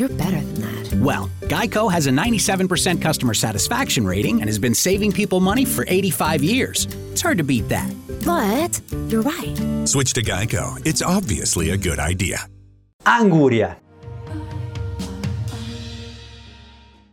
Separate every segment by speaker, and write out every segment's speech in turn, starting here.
Speaker 1: And you're better than that.
Speaker 2: Well, Geico has a 97% customer satisfaction rating and has been saving people money for 85 years. It's hard to beat that.
Speaker 1: But you're right.
Speaker 3: Switch to Geico. It's obviously a good idea.
Speaker 4: Anguria.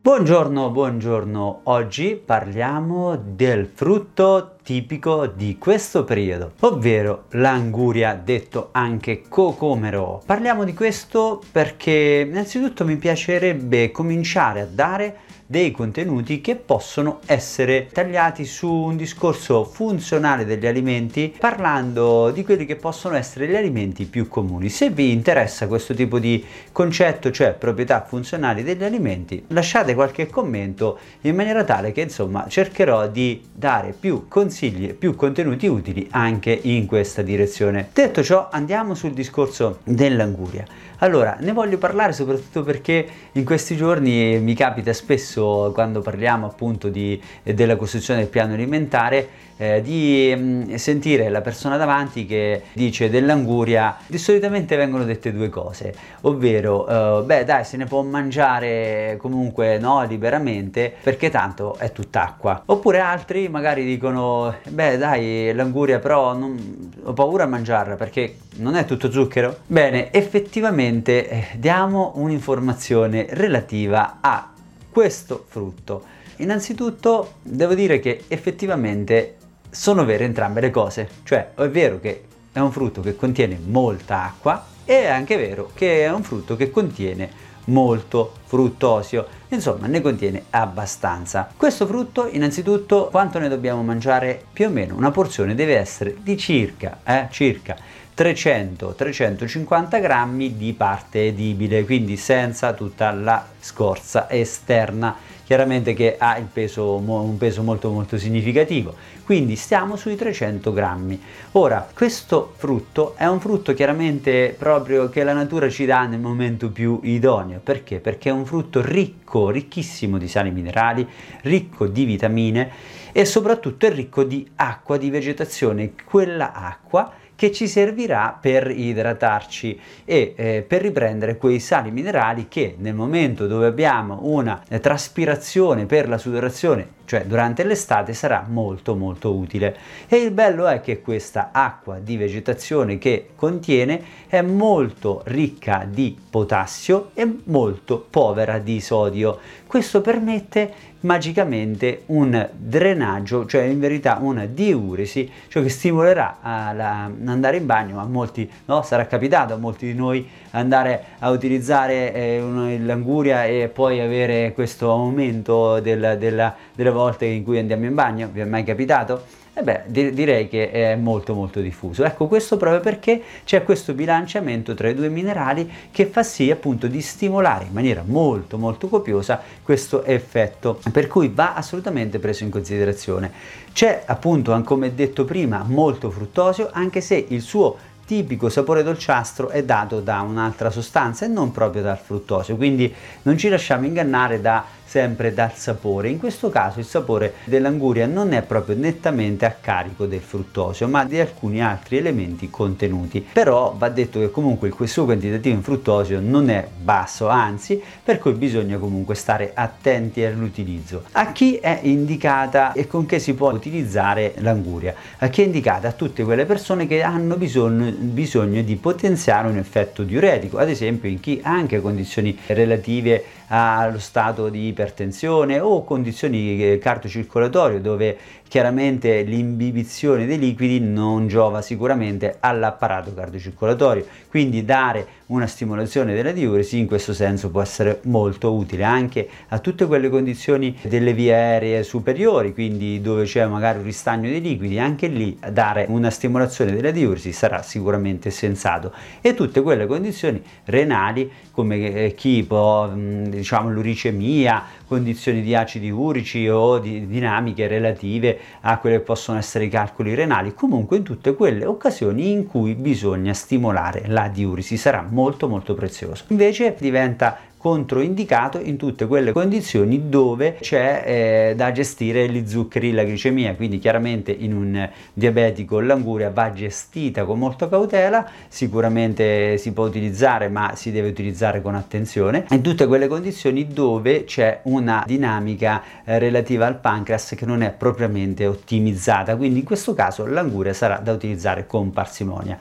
Speaker 4: Buongiorno, buongiorno. Oggi parliamo del frutto tipico di questo periodo, ovvero l'anguria, detto anche cocomero. Parliamo di questo perché innanzitutto mi piacerebbe cominciare a dare dei contenuti che possono essere tagliati su un discorso funzionale degli alimenti parlando di quelli che possono essere gli alimenti più comuni. Se vi interessa questo tipo di concetto, cioè proprietà funzionali degli alimenti, lasciate qualche commento in maniera tale che insomma cercherò di dare più consigli e più contenuti utili anche in questa direzione. Detto ciò, andiamo sul discorso dell'anguria. Allora, ne voglio parlare soprattutto perché in questi giorni mi capita spesso quando parliamo appunto di, della costruzione del piano alimentare eh, di mh, mm, sentire la persona davanti che dice dell'anguria, di solitamente vengono dette due cose, ovvero, eh, beh dai se ne può mangiare comunque no, liberamente perché tanto è tutt'acqua, oppure altri magari dicono, beh dai l'anguria però non, ho paura a mangiarla perché non è tutto zucchero. Bene, effettivamente eh, diamo un'informazione relativa a questo frutto. Innanzitutto devo dire che effettivamente sono vere entrambe le cose, cioè è vero che è un frutto che contiene molta acqua e è anche vero che è un frutto che contiene molto fruttosio, insomma ne contiene abbastanza. Questo frutto innanzitutto quanto ne dobbiamo mangiare? Più o meno una porzione deve essere di circa, eh, circa 300-350 grammi di parte edibile, quindi senza tutta la scorza esterna chiaramente che ha peso, un peso molto molto significativo. Quindi stiamo sui 300 grammi. Ora questo frutto è un frutto chiaramente proprio che la natura ci dà nel momento più idoneo. Perché? Perché è un frutto ricco ricchissimo di sali minerali ricco di vitamine e soprattutto è ricco di acqua di vegetazione. Quella acqua che ci servirà per idratarci e eh, per riprendere quei sali minerali che nel momento dove abbiamo una eh, traspirazione per la sudorazione cioè durante l'estate sarà molto molto utile. E il bello è che questa acqua di vegetazione che contiene è molto ricca di potassio e molto povera di sodio. Questo permette magicamente un drenaggio, cioè in verità una diuresi, cioè che stimolerà ad andare in bagno, a molti no, sarà capitato a molti di noi andare a utilizzare eh, l'anguria e poi avere questo aumento del, della, della volte in cui andiamo in bagno, vi è mai capitato? E eh beh, di- direi che è molto molto diffuso. Ecco, questo proprio perché c'è questo bilanciamento tra i due minerali che fa sì appunto di stimolare in maniera molto molto copiosa questo effetto, per cui va assolutamente preso in considerazione. C'è appunto, come detto prima, molto fruttosio, anche se il suo tipico sapore dolciastro è dato da un'altra sostanza e non proprio dal fruttosio, quindi non ci lasciamo ingannare da sempre dal sapore. In questo caso il sapore dell'anguria non è proprio nettamente a carico del fruttosio, ma di alcuni altri elementi contenuti. Però va detto che comunque il suo quantitativo in fruttosio non è basso, anzi, per cui bisogna comunque stare attenti all'utilizzo. A chi è indicata e con che si può utilizzare l'anguria? A chi è indicata? A tutte quelle persone che hanno bisogno, bisogno di potenziare un effetto diuretico, ad esempio in chi ha anche condizioni relative allo stato di ipertensione o condizioni eh, cardiocircolatorie dove chiaramente l'imbibizione dei liquidi non giova sicuramente all'apparato cardiocircolatorio, quindi dare una stimolazione della diuresi in questo senso può essere molto utile anche a tutte quelle condizioni delle vie aeree superiori, quindi dove c'è magari un ristagno dei liquidi, anche lì dare una stimolazione della diuresi sarà sicuramente sensato. E tutte quelle condizioni renali come eh, chi può diciamo l'uricemia, condizioni di acidi urici o di dinamiche relative a quelli che possono essere i calcoli renali, comunque in tutte quelle occasioni in cui bisogna stimolare la diuresi sarà molto molto prezioso. Invece diventa controindicato in tutte quelle condizioni dove c'è eh, da gestire gli zuccheri, la glicemia, quindi chiaramente in un diabetico l'anguria va gestita con molta cautela, sicuramente si può utilizzare ma si deve utilizzare con attenzione, in tutte quelle condizioni dove c'è una dinamica eh, relativa al pancreas che non è propriamente ottimizzata, quindi in questo caso l'anguria sarà da utilizzare con parsimonia.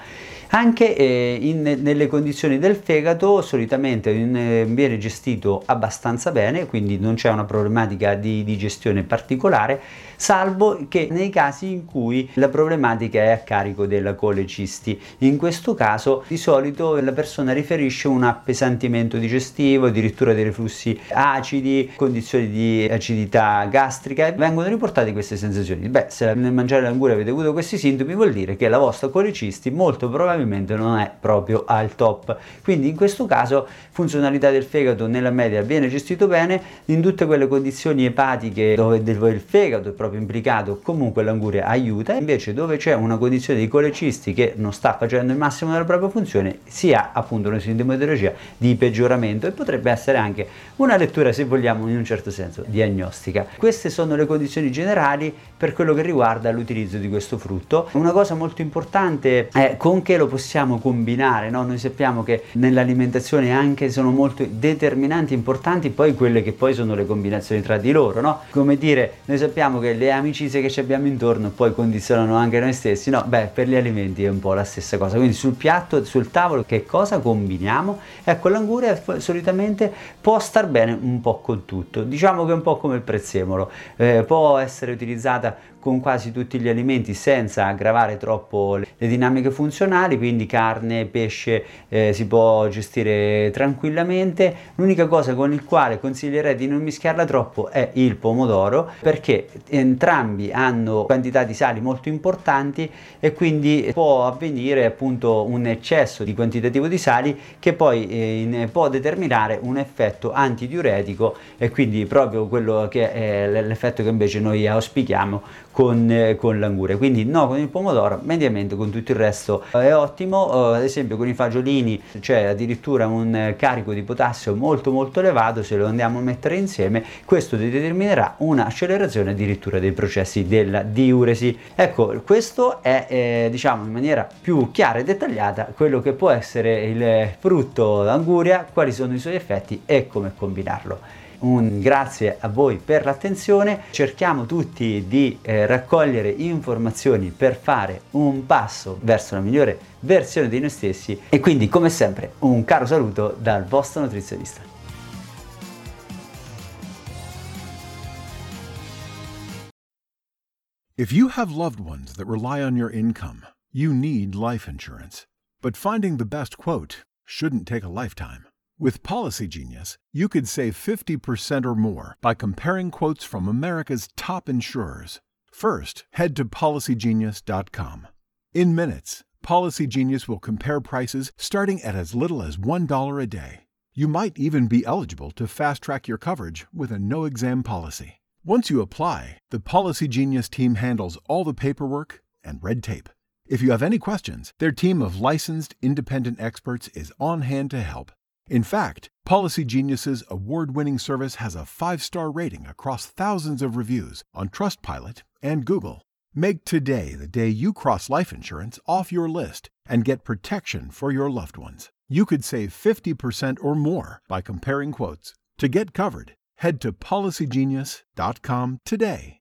Speaker 4: Anche eh, in, nelle condizioni del fegato solitamente eh, viene gestito abbastanza bene, quindi non c'è una problematica di, di gestione particolare salvo che nei casi in cui la problematica è a carico della colecisti. In questo caso di solito la persona riferisce un appesantimento digestivo, addirittura dei reflussi acidi, condizioni di acidità gastrica vengono riportate queste sensazioni. Beh, se nel mangiare l'anguria avete avuto questi sintomi vuol dire che la vostra colecisti molto probabilmente non è proprio al top. Quindi in questo caso funzionalità del fegato nella media viene gestito bene in tutte quelle condizioni epatiche dove il fegato è proprio implicato, comunque l'anguria aiuta, invece dove c'è una condizione di colecisti che non sta facendo il massimo della propria funzione, si ha appunto una sintomatologia di peggioramento e potrebbe essere anche una lettura, se vogliamo, in un certo senso diagnostica. Queste sono le condizioni generali per quello che riguarda l'utilizzo di questo frutto. Una cosa molto importante è con che lo possiamo combinare, no? noi sappiamo che nell'alimentazione anche sono molto determinanti, importanti poi quelle che poi sono le combinazioni tra di loro, no? come dire, noi sappiamo che le amicizie che ci abbiamo intorno poi condizionano anche noi stessi, no? Beh, per gli alimenti è un po' la stessa cosa, quindi sul piatto, sul tavolo che cosa combiniamo? Ecco, l'anguria solitamente può star bene un po' con tutto, diciamo che è un po' come il prezzemolo, eh, può essere utilizzata con quasi tutti gli alimenti senza aggravare troppo le dinamiche funzionali, quindi carne, pesce eh, si può gestire tranquillamente. L'unica cosa con il quale consiglierei di non mischiarla troppo è il pomodoro perché entrambi hanno quantità di sali molto importanti e quindi può avvenire appunto un eccesso di quantitativo di sali che poi eh, può determinare un effetto antidiuretico e quindi proprio quello che è l'effetto che invece noi auspichiamo con, eh, con l'anguria. Quindi no con il pomodoro, mediamente con tutto il resto è ottimo. Eh, ad esempio con i fagiolini c'è addirittura un carico di potassio molto molto elevato, se lo andiamo a mettere insieme questo determinerà un'accelerazione addirittura dei processi della diuresi. Ecco, questo è eh, diciamo in maniera più chiara e dettagliata quello che può essere il frutto d'anguria, quali sono i suoi effetti e come combinarlo un grazie a voi per l'attenzione, cerchiamo tutti di eh, raccogliere informazioni per fare un passo verso la migliore versione di noi stessi e quindi come sempre un caro saluto dal vostro nutrizionista.
Speaker 5: If you have loved ones that rely on your income, you need life insurance. But finding the best quote shouldn't take a lifetime. With Policy Genius, you could save 50% or more by comparing quotes from America's top insurers. First, head to policygenius.com. In minutes, Policy Genius will compare prices starting at as little as $1 a day. You might even be eligible to fast track your coverage with a no exam policy. Once you apply, the Policy Genius team handles all the paperwork and red tape. If you have any questions, their team of licensed independent experts is on hand to help. In fact, Policy Genius's award-winning service has a 5-star rating across thousands of reviews on Trustpilot and Google. Make today the day you cross life insurance off your list and get protection for your loved ones. You could save 50% or more by comparing quotes. To get covered, head to policygenius.com today.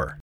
Speaker 6: power